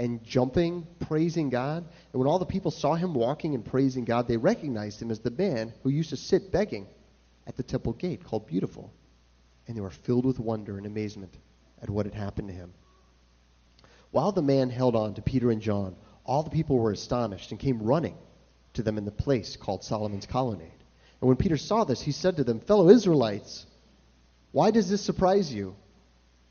and jumping, praising God. And when all the people saw him walking and praising God, they recognized him as the man who used to sit begging at the temple gate called Beautiful. And they were filled with wonder and amazement at what had happened to him. While the man held on to Peter and John, all the people were astonished and came running to them in the place called Solomon's Colonnade. And when Peter saw this, he said to them, Fellow Israelites, why does this surprise you?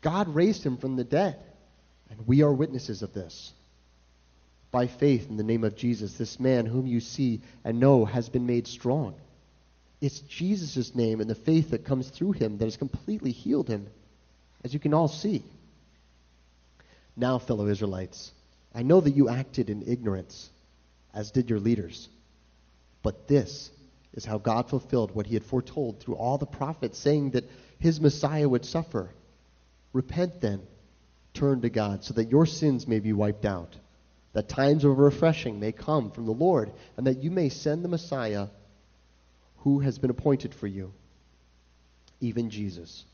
God raised him from the dead, and we are witnesses of this. By faith in the name of Jesus, this man whom you see and know has been made strong. It's Jesus' name and the faith that comes through him that has completely healed him, as you can all see. Now, fellow Israelites, I know that you acted in ignorance, as did your leaders. But this is how God fulfilled what he had foretold through all the prophets, saying that his Messiah would suffer. Repent then, turn to God, so that your sins may be wiped out, that times of refreshing may come from the Lord, and that you may send the Messiah who has been appointed for you, even Jesus.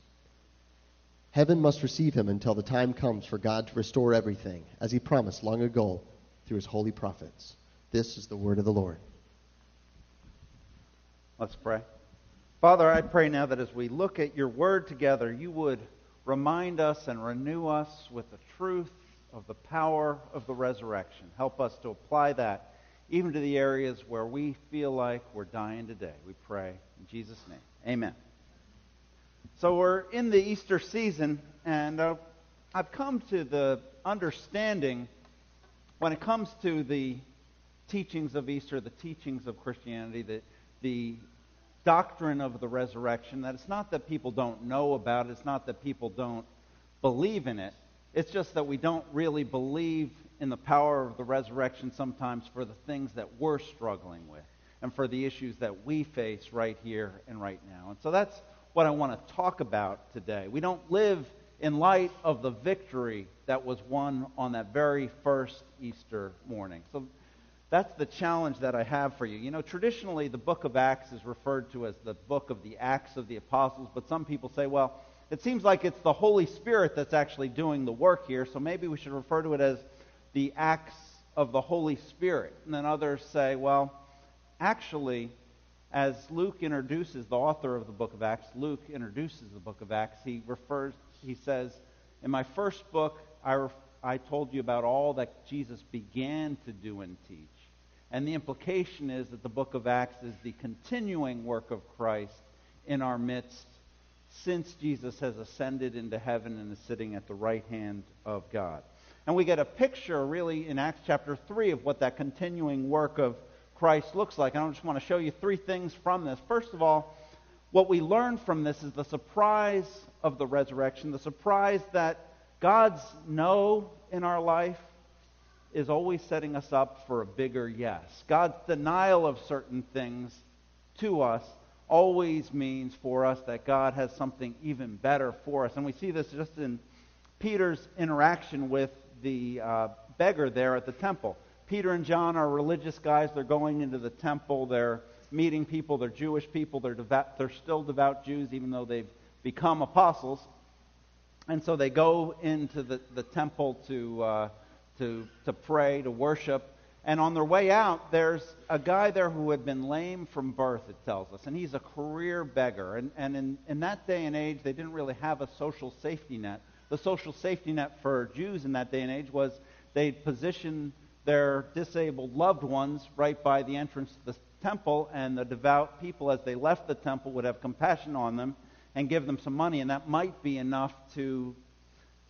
Heaven must receive him until the time comes for God to restore everything, as he promised long ago through his holy prophets. This is the word of the Lord. Let's pray. Father, I pray now that as we look at your word together, you would remind us and renew us with the truth of the power of the resurrection. Help us to apply that even to the areas where we feel like we're dying today. We pray in Jesus' name. Amen. So we're in the Easter season, and uh, I've come to the understanding when it comes to the teachings of Easter, the teachings of Christianity, that the doctrine of the resurrection, that it's not that people don't know about it, it's not that people don't believe in it. It's just that we don't really believe in the power of the resurrection sometimes for the things that we're struggling with and for the issues that we face right here and right now. And so that's what I want to talk about today. We don't live in light of the victory that was won on that very first Easter morning. So that's the challenge that I have for you. You know, traditionally, the book of Acts is referred to as the book of the Acts of the Apostles, but some people say, well, it seems like it's the Holy Spirit that's actually doing the work here, so maybe we should refer to it as the Acts of the Holy Spirit. And then others say, well, actually, as Luke introduces, the author of the book of Acts, Luke introduces the book of Acts, he refers, he says, in my first book, I, I told you about all that Jesus began to do and teach. And the implication is that the book of Acts is the continuing work of Christ in our midst since Jesus has ascended into heaven and is sitting at the right hand of God. And we get a picture, really, in Acts chapter 3 of what that continuing work of Christ looks like. And I just want to show you three things from this. First of all, what we learn from this is the surprise of the resurrection, the surprise that God's no in our life is always setting us up for a bigger yes. God's denial of certain things to us always means for us that God has something even better for us. And we see this just in Peter's interaction with the uh, beggar there at the temple. Peter and John are religious guys. They're going into the temple. They're meeting people. They're Jewish people. They're, devout, they're still devout Jews, even though they've become apostles. And so they go into the, the temple to, uh, to, to pray, to worship. And on their way out, there's a guy there who had been lame from birth, it tells us. And he's a career beggar. And, and in, in that day and age, they didn't really have a social safety net. The social safety net for Jews in that day and age was they'd position their disabled loved ones right by the entrance to the temple, and the devout people, as they left the temple, would have compassion on them and give them some money, and that might be enough to,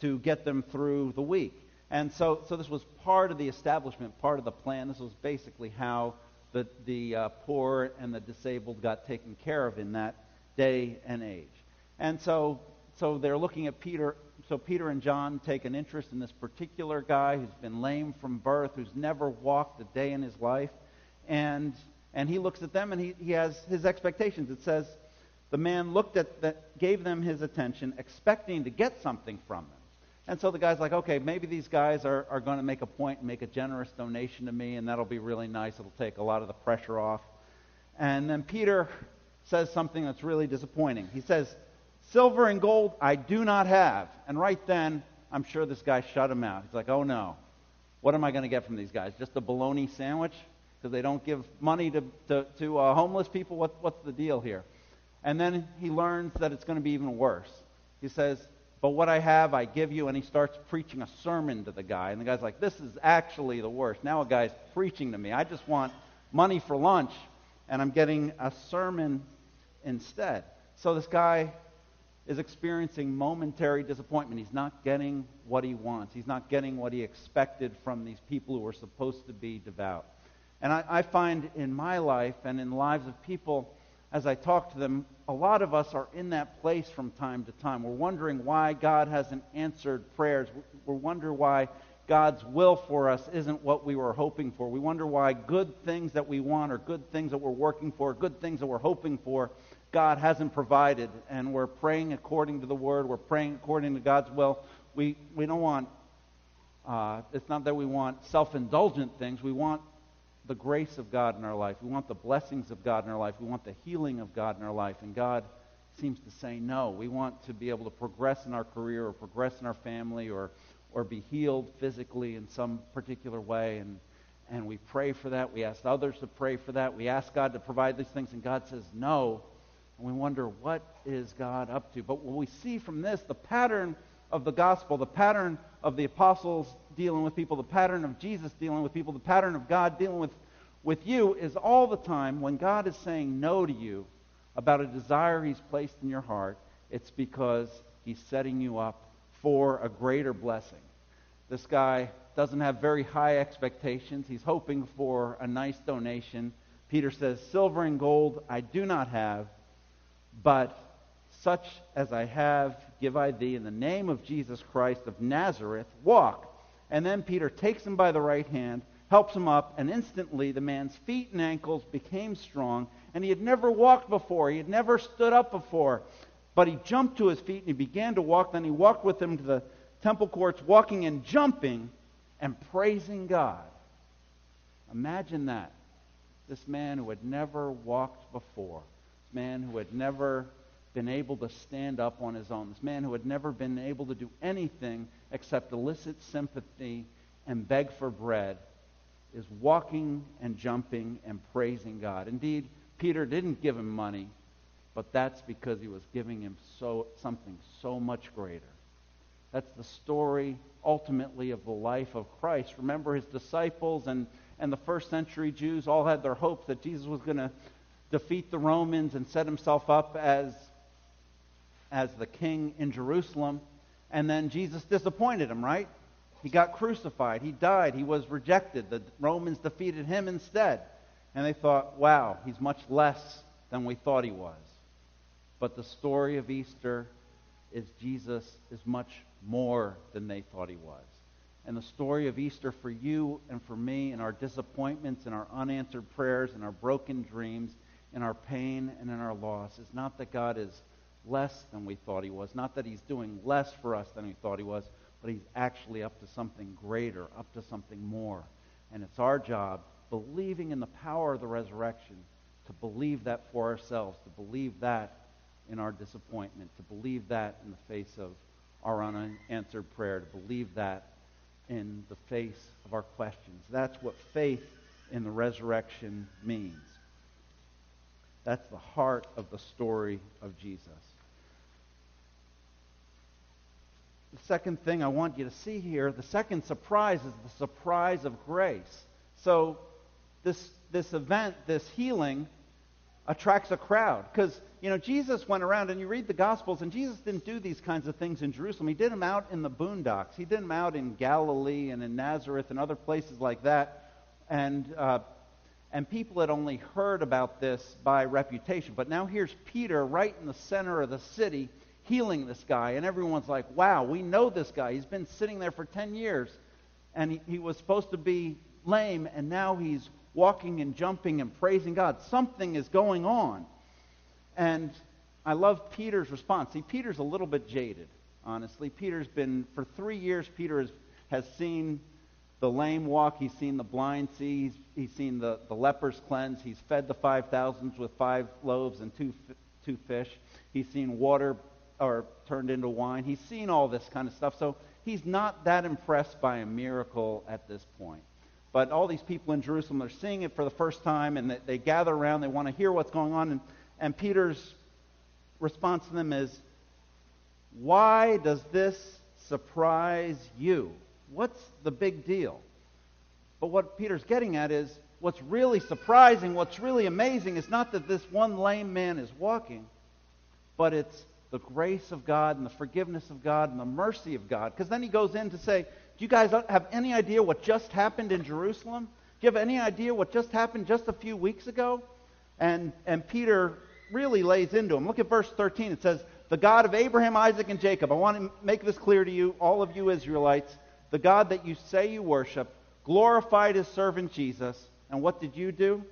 to get them through the week. And so, so this was part of the establishment, part of the plan. This was basically how the, the uh, poor and the disabled got taken care of in that day and age. And so, so they're looking at Peter. So Peter and John take an interest in this particular guy who's been lame from birth, who's never walked a day in his life. And, and he looks at them and he, he has his expectations. It says, the man looked at that, gave them his attention, expecting to get something from them. And so the guy's like, okay, maybe these guys are, are going to make a point and make a generous donation to me, and that'll be really nice. It'll take a lot of the pressure off. And then Peter says something that's really disappointing. He says, Silver and gold I do not have. And right then, I'm sure this guy shut him out. He's like, oh no. What am I going to get from these guys? Just a bologna sandwich? Because they don't give money to, to, to uh, homeless people? What, what's the deal here? And then he learns that it's going to be even worse. He says, But what I have, I give you. And he starts preaching a sermon to the guy. And the guy's like, This is actually the worst. Now a guy's preaching to me. I just want money for lunch, and I'm getting a sermon instead. So this guy is experiencing momentary disappointment. He's not getting what he wants, he's not getting what he expected from these people who are supposed to be devout. And I, I find in my life and in the lives of people, as I talk to them, a lot of us are in that place from time to time. We're wondering why God hasn't answered prayers. We wonder why God's will for us isn't what we were hoping for. We wonder why good things that we want or good things that we're working for, good things that we're hoping for, God hasn't provided. And we're praying according to the Word. We're praying according to God's will. We, we don't want, uh, it's not that we want self indulgent things. We want the grace of God in our life. We want the blessings of God in our life. We want the healing of God in our life. And God seems to say no. We want to be able to progress in our career or progress in our family or, or be healed physically in some particular way. And, and we pray for that. We ask others to pray for that. We ask God to provide these things. And God says no. And we wonder, what is God up to? But what we see from this, the pattern of the gospel, the pattern of the apostles dealing with people, the pattern of Jesus dealing with people, the pattern of God dealing with, with you is all the time when God is saying no to you about a desire He's placed in your heart, it's because He's setting you up for a greater blessing. This guy doesn't have very high expectations. He's hoping for a nice donation. Peter says, Silver and gold I do not have, but such as I have give I thee in the name of Jesus Christ of Nazareth, walk. And then Peter takes him by the right hand, helps him up, and instantly the man's feet and ankles became strong. And he had never walked before, he had never stood up before. But he jumped to his feet and he began to walk. Then he walked with him to the temple courts, walking and jumping and praising God. Imagine that. This man who had never walked before, this man who had never been able to stand up on his own. This man who had never been able to do anything except elicit sympathy and beg for bread is walking and jumping and praising God. Indeed, Peter didn't give him money, but that's because he was giving him so something so much greater. That's the story ultimately of the life of Christ. Remember his disciples and, and the first century Jews all had their hopes that Jesus was going to defeat the Romans and set himself up as as the king in Jerusalem. And then Jesus disappointed him, right? He got crucified. He died. He was rejected. The Romans defeated him instead. And they thought, wow, he's much less than we thought he was. But the story of Easter is Jesus is much more than they thought he was. And the story of Easter for you and for me and our disappointments and our unanswered prayers and our broken dreams and our pain and in our loss is not that God is less than we thought he was. Not that he's doing less for us than we thought he was, but he's actually up to something greater, up to something more. And it's our job, believing in the power of the resurrection, to believe that for ourselves, to believe that in our disappointment, to believe that in the face of our unanswered prayer, to believe that in the face of our questions. That's what faith in the resurrection means. That's the heart of the story of Jesus. The second thing I want you to see here, the second surprise is the surprise of grace. So this this event, this healing attracts a crowd because you know Jesus went around and you read the gospels and Jesus didn't do these kinds of things in Jerusalem. He did them out in the boondocks. He did them out in Galilee and in Nazareth and other places like that. And uh, and people had only heard about this by reputation. But now here's Peter right in the center of the city healing this guy. And everyone's like, wow, we know this guy. He's been sitting there for 10 years. And he, he was supposed to be lame, and now he's walking and jumping and praising God. Something is going on. And I love Peter's response. See, Peter's a little bit jaded, honestly. Peter's been, for three years, Peter has, has seen the lame walk, he's seen the blind see, he's, he's seen the, the lepers cleanse, he's fed the 5,000s with five loaves and two, two fish, he's seen water or turned into wine, he's seen all this kind of stuff. So he's not that impressed by a miracle at this point. But all these people in Jerusalem are seeing it for the first time, and they, gather around, they want to hear what's going on, and, and Peter's response to them is, Why does this surprise you? what's the big deal? But what Peter's getting at is what's really surprising, what's really amazing is not that this one lame man is walking, but it's the grace of God and the forgiveness of God and the mercy of God. Because then he goes in to say, Do you guys have any idea what just happened in Jerusalem? Do you have any idea what just happened just a few weeks ago? And, and Peter really lays into him. Look at verse 13. It says, The God of Abraham, Isaac, and Jacob. I want to make this clear to you, all of you Israelites the God that you say you worship, glorified his servant Jesus, and what did you do?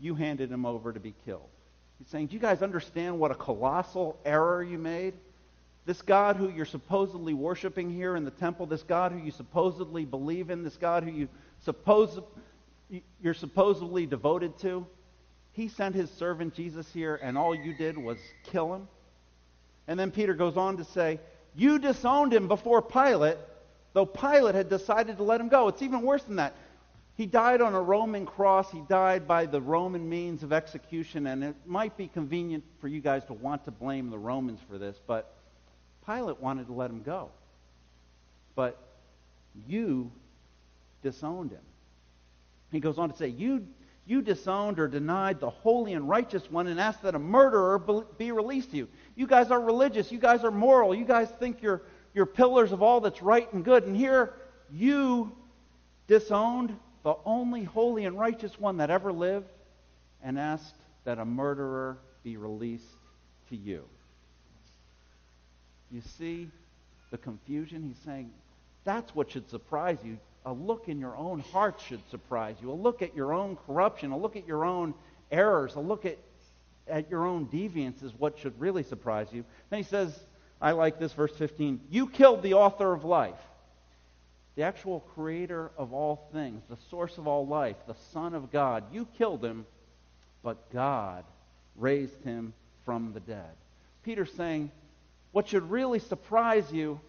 You handed him over to be killed. He's saying, Do you guys understand what a colossal error you made? This God who you're supposedly worshiping here in the temple, this God who you supposedly believe in, this God who you suppose, you're supposedly devoted to, he sent his servant Jesus here, and all you did was kill him. And then Peter goes on to say, You disowned him before Pilate, though Pilate had decided to let him go. It's even worse than that. He died on a Roman cross. He died by the Roman means of execution, and it might be convenient for you guys to want to blame the Romans for this, but Pilate wanted to let him go. But you disowned him. He goes on to say, You, you disowned or denied the holy and righteous one and asked that a murderer be released to you. You guys are religious. You guys are moral. You guys think you're you're pillars of all that's right and good. And here you disowned the only holy and righteous one that ever lived and asked that a murderer be released to you. You see the confusion? He's saying that's what should surprise you. A look in your own heart should surprise you. A look at your own corruption, a look at your own errors, a look at, at your own deviance is what should really surprise you. Then he says, I like this, verse 15. You killed the author of life, the actual creator of all things, the source of all life, the Son of God. You killed him, but God raised him from the dead. Peter's saying, what should really surprise you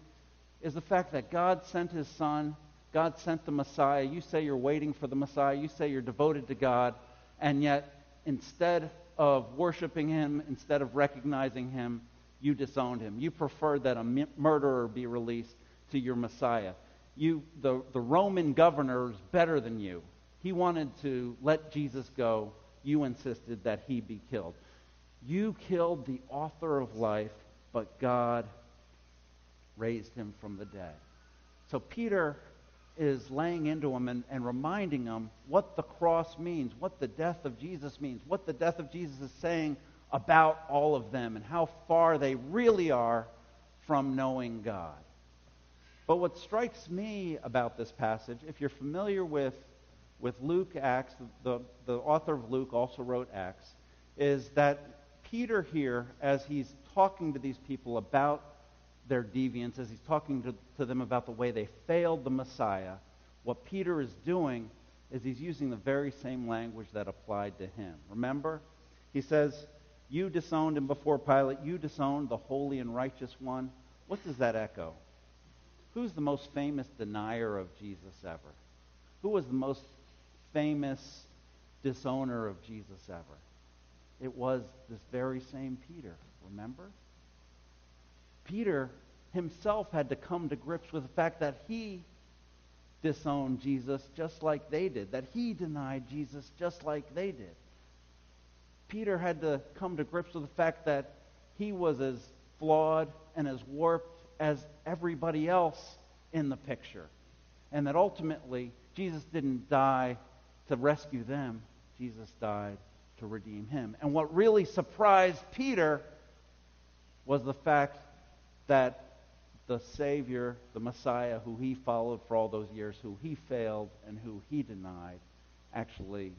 is the fact that God sent his Son, God sent the Messiah. You say you're waiting for the Messiah, you say you're devoted to God, and yet instead of worshiping him, instead of recognizing him, you disowned him. You preferred that a murderer be released to your Messiah. You, the, the Roman governor is better than you. He wanted to let Jesus go. You insisted that he be killed. You killed the author of life, but God raised him from the dead. So Peter is laying into him and, and reminding him what the cross means, what the death of Jesus means, what the death of Jesus is saying about all of them and how far they really are from knowing God. But what strikes me about this passage, if you're familiar with, with Luke Acts, the, the author of Luke also wrote Acts, is that Peter here, as he's talking to these people about their deviance, as he's talking to, to them about the way they failed the Messiah, what Peter is doing is he's using the very same language that applied to him. Remember? He says, You disowned him before Pilate. You disowned the holy and righteous one. What does that echo? Who's the most famous denier of Jesus ever? Who was the most famous disowner of Jesus ever? It was this very same Peter, remember? Peter himself had to come to grips with the fact that he disowned Jesus just like they did, that he denied Jesus just like they did. Peter had to come to grips with the fact that he was as flawed and as warped as everybody else in the picture. And that ultimately, Jesus didn't die to rescue them, Jesus died to redeem him. And what really surprised Peter was the fact that the Savior, the Messiah, who he followed for all those years, who he failed and who he denied, actually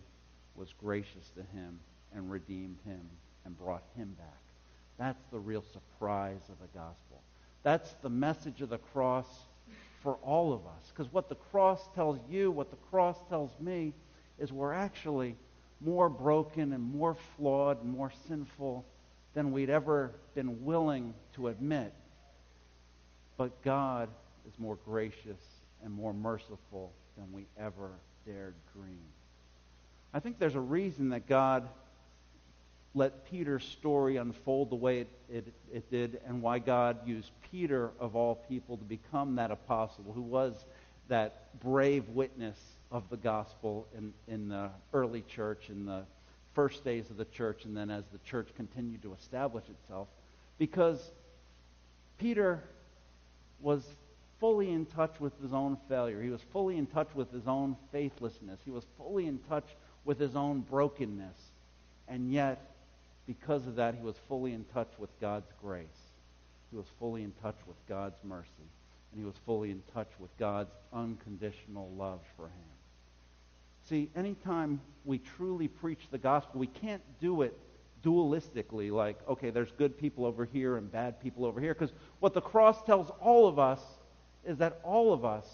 was gracious to him and redeemed him and brought him back. That's the real surprise of the gospel. That's the message of the cross for all of us. Because what the cross tells you, what the cross tells me, is we're actually more broken and more flawed and more sinful than we'd ever been willing to admit. But God is more gracious and more merciful than we ever dared dream. I think there's a reason that God let Peter's story unfold the way it, it, it, did and why God used Peter, of all people, to become that apostle who was that brave witness of the gospel in, in the early church, in the first days of the church, and then as the church continued to establish itself. Because Peter was fully in touch with his own failure. He was fully in touch with his own faithlessness. He was fully in touch with his own brokenness. And yet, because of that, he was fully in touch with God's grace. He was fully in touch with God's mercy. And he was fully in touch with God's unconditional love for him. See, anytime we truly preach the gospel, we can't do it dualistically, like, okay, there's good people over here and bad people over here. Because what the cross tells all of us is that all of us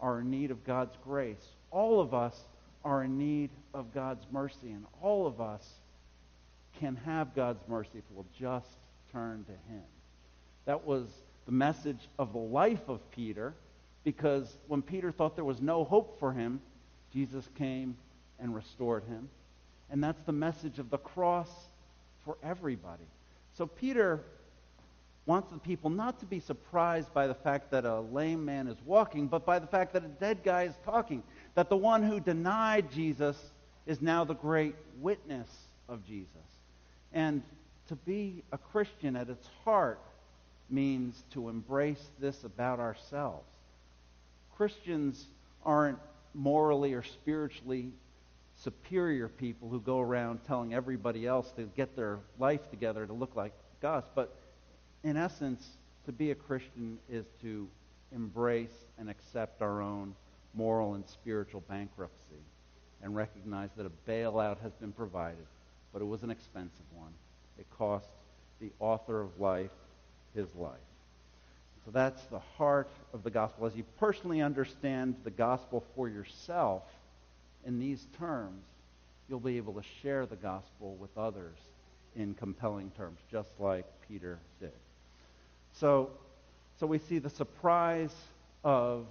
are in need of God's grace. All of us are in need of God's mercy. And all of us can have God's mercy if we'll just turn to Him. That was the message of the life of Peter, because when Peter thought there was no hope for him, Jesus came and restored him. And that's the message of the cross for everybody. So Peter wants the people not to be surprised by the fact that a lame man is walking, but by the fact that a dead guy is talking. That the one who denied Jesus is now the great witness of Jesus. And to be a Christian at its heart means to embrace this about ourselves. Christians aren't morally or spiritually superior people who go around telling everybody else to get their life together to look like us. But in essence, to be a Christian is to embrace and accept our own moral and spiritual bankruptcy and recognize that a bailout has been provided, but it was an expensive one. It cost the author of life his life. So that's the heart of the gospel. As you personally understand the gospel for yourself, in these terms, you'll be able to share the gospel with others in compelling terms, just like Peter did. So, so we see the surprise of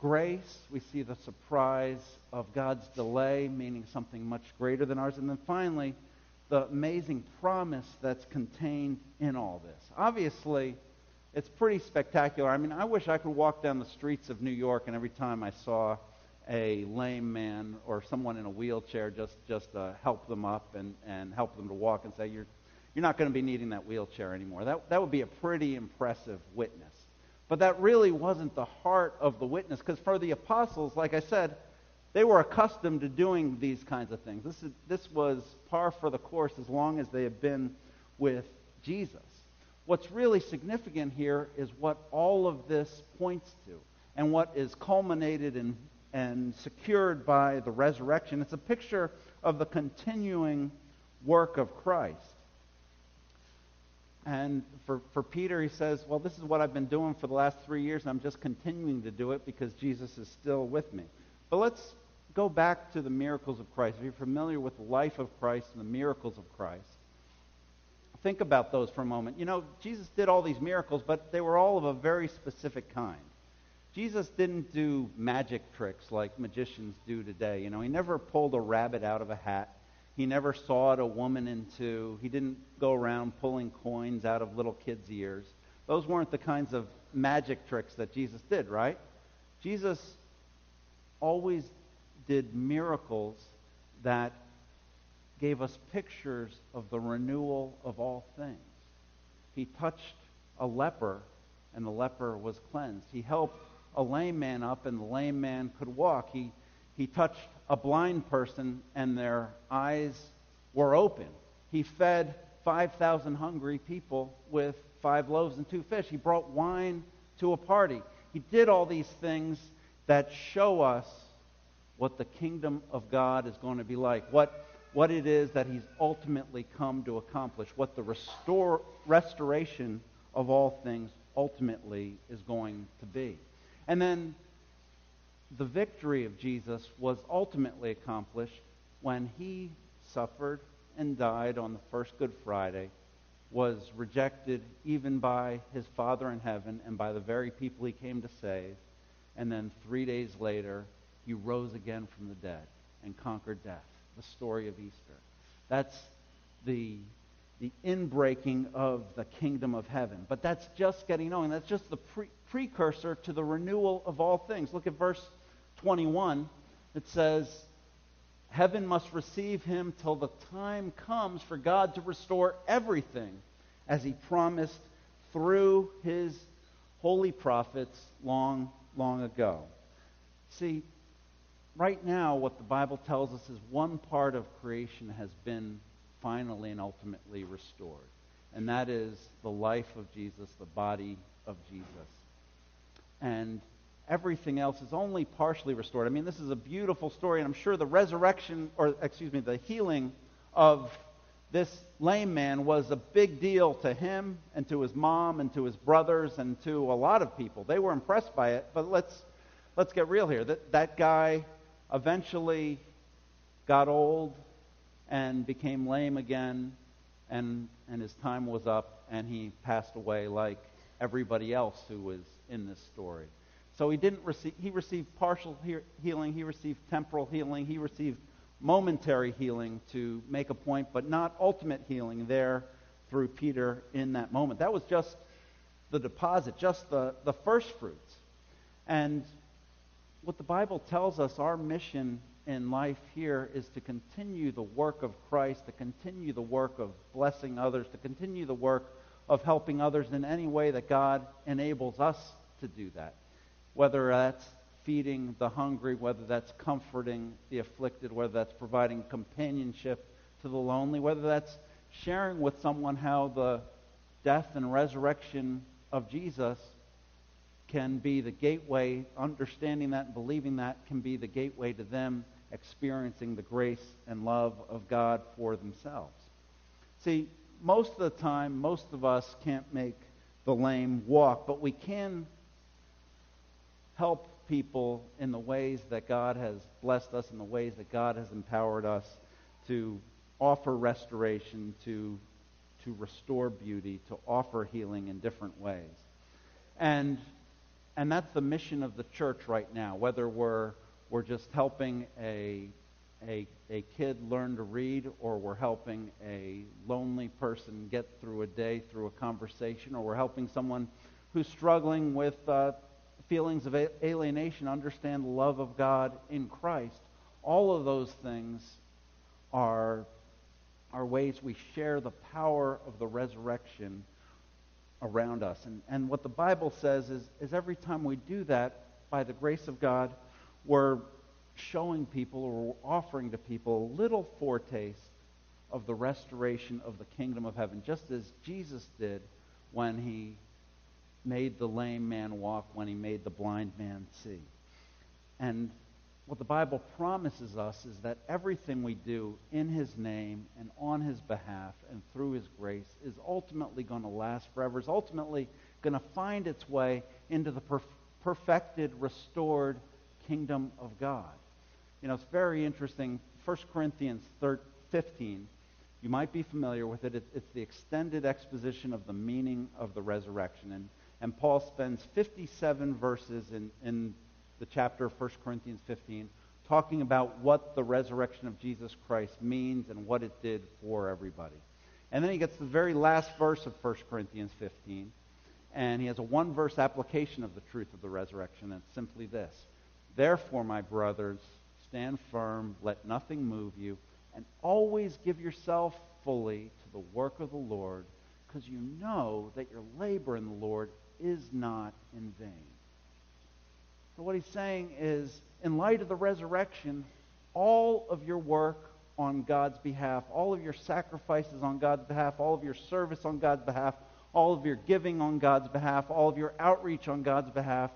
grace. We see the surprise of God's delay, meaning something much greater than ours. And then finally, the amazing promise that's contained in all this. Obviously, it's pretty spectacular. I mean, I wish I could walk down the streets of New York and every time I saw a lame man or someone in a wheelchair just just uh, help them up and, and help them to walk and say you're you're not going to be needing that wheelchair anymore. That that would be a pretty impressive witness. But that really wasn't the heart of the witness because for the apostles, like I said, they were accustomed to doing these kinds of things. This is, this was par for the course as long as they had been with Jesus. What's really significant here is what all of this points to and what is culminated in and secured by the resurrection. It's a picture of the continuing work of Christ. And for, for Peter, he says, Well, this is what I've been doing for the last three years, and I'm just continuing to do it because Jesus is still with me. But let's go back to the miracles of Christ. If you're familiar with the life of Christ and the miracles of Christ, think about those for a moment. You know, Jesus did all these miracles, but they were all of a very specific kind. Jesus didn't do magic tricks like magicians do today. You know, he never pulled a rabbit out of a hat. He never sawed a woman in two. He didn't go around pulling coins out of little kids' ears. Those weren't the kinds of magic tricks that Jesus did, right? Jesus always did miracles that gave us pictures of the renewal of all things. He touched a leper, and the leper was cleansed. He helped a lame man up, and the lame man could walk. He, he touched a blind person, and their eyes were open. He fed 5,000 hungry people with five loaves and two fish. He brought wine to a party. He did all these things that show us what the kingdom of God is going to be like, what, what it is that he's ultimately come to accomplish, what the restore, restoration of all things ultimately is going to be. And then the victory of Jesus was ultimately accomplished when he suffered and died on the first Good Friday, was rejected even by his Father in heaven and by the very people he came to save, and then three days later he rose again from the dead and conquered death. The story of Easter. That's the, the inbreaking of the kingdom of heaven. But that's just getting known. That's just the pre- precursor to the renewal of all things. Look at verse 21. It says, Heaven must receive him till the time comes for God to restore everything as he promised through his holy prophets long, long ago. See, right now, what the Bible tells us is one part of creation has been finally and ultimately restored, and that is the life of Jesus, the body of Jesus. And everything else is only partially restored. I mean, this is a beautiful story, and I'm sure the resurrection, or excuse me, the healing of this lame man was a big deal to him and to his mom and to his brothers and to a lot of people. They were impressed by it, but let's let's get real here. That that guy eventually got old and became lame again, and, and his time was up, and he passed away like everybody else who was in this story. So he didn't receive, he received partial he- healing, he received temporal healing, he received momentary healing to make a point, but not ultimate healing there through Peter in that moment. That was just the deposit, just the, the first fruits. And what the Bible tells us our mission in life here is to continue the work of Christ, to continue the work of blessing others, to continue the work of helping others in any way that God enables us to do that. Whether that's feeding the hungry, whether that's comforting the afflicted, whether that's providing companionship to the lonely, whether that's sharing with someone how the death and resurrection of Jesus can be the gateway, understanding that and believing that can be the gateway to them experiencing the grace and love of God for themselves. See, most of the time, most of us can't make the lame walk, but we can help people in the ways that God has blessed us, in the ways that God has empowered us to offer restoration, to, to restore beauty, to offer healing in different ways. And and that's the mission of the church right now, whether we're, we're just helping a, a, a kid learn to read, or we're helping a lonely person get through a day through a conversation, or we're helping someone who's struggling with uh, feelings of alienation understand the love of God in Christ. All of those things are, are ways we share the power of the resurrection around us. And, and what the Bible says is, is every time we do that, by the grace of God, we're showing people or offering to people a little foretaste of the restoration of the kingdom of heaven, just as Jesus did when he made the lame man walk, when he made the blind man see. And what the Bible promises us is that everything we do in His name and on His behalf and through His grace is ultimately going to last forever, is ultimately going to find its way into the perf- perfected, restored kingdom of God. You know, it's very interesting. 1 Corinthians 15, you might be familiar with it. It's the extended exposition of the meaning of the resurrection. And, and Paul spends 57 verses in, in the chapter of 1 Corinthians 15, talking about what the resurrection of Jesus Christ means and what it did for everybody. And then he gets to the very last verse of 1 Corinthians 15, and he has a one verse application of the truth of the resurrection. And it's simply this Therefore, my brothers, stand firm, let nothing move you, and always give yourself fully to the work of the Lord, because you know that your labor in the Lord is not in vain. So, what he's saying is, in light of the resurrection, all of your work on God's behalf, all of your sacrifices on God's behalf, all of your service on God's behalf, all of your giving on God's behalf, all of your outreach on God's behalf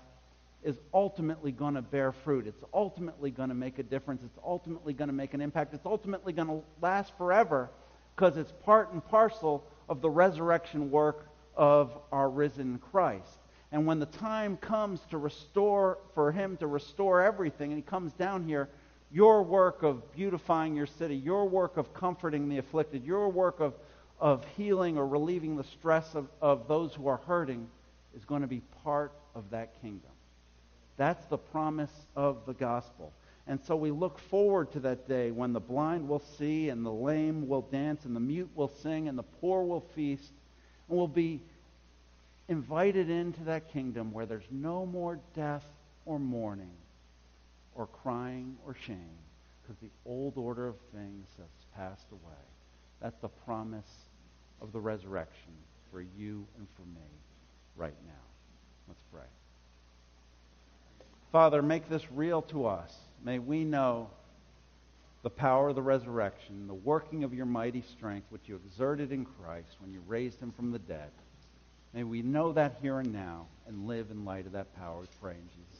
is ultimately going to bear fruit. It's ultimately going to make a difference. It's ultimately going to make an impact. It's ultimately going to last forever because it's part and parcel of the resurrection work of our risen Christ. And when the time comes to restore, for him to restore everything, and he comes down here, your work of beautifying your city, your work of comforting the afflicted, your work of, of healing or relieving the stress of, of those who are hurting is going to be part of that kingdom. That's the promise of the gospel. And so we look forward to that day when the blind will see and the lame will dance and the mute will sing and the poor will feast and will be invited into that kingdom where there's no more death or mourning or crying or shame because the old order of things has passed away. That's the promise of the resurrection for you and for me right now. Let's pray. Father, make this real to us. May we know the power of the resurrection, the working of your mighty strength, which you exerted in Christ when you raised him from the dead. May we know that here and now and live in light of that power. We pray in Jesus'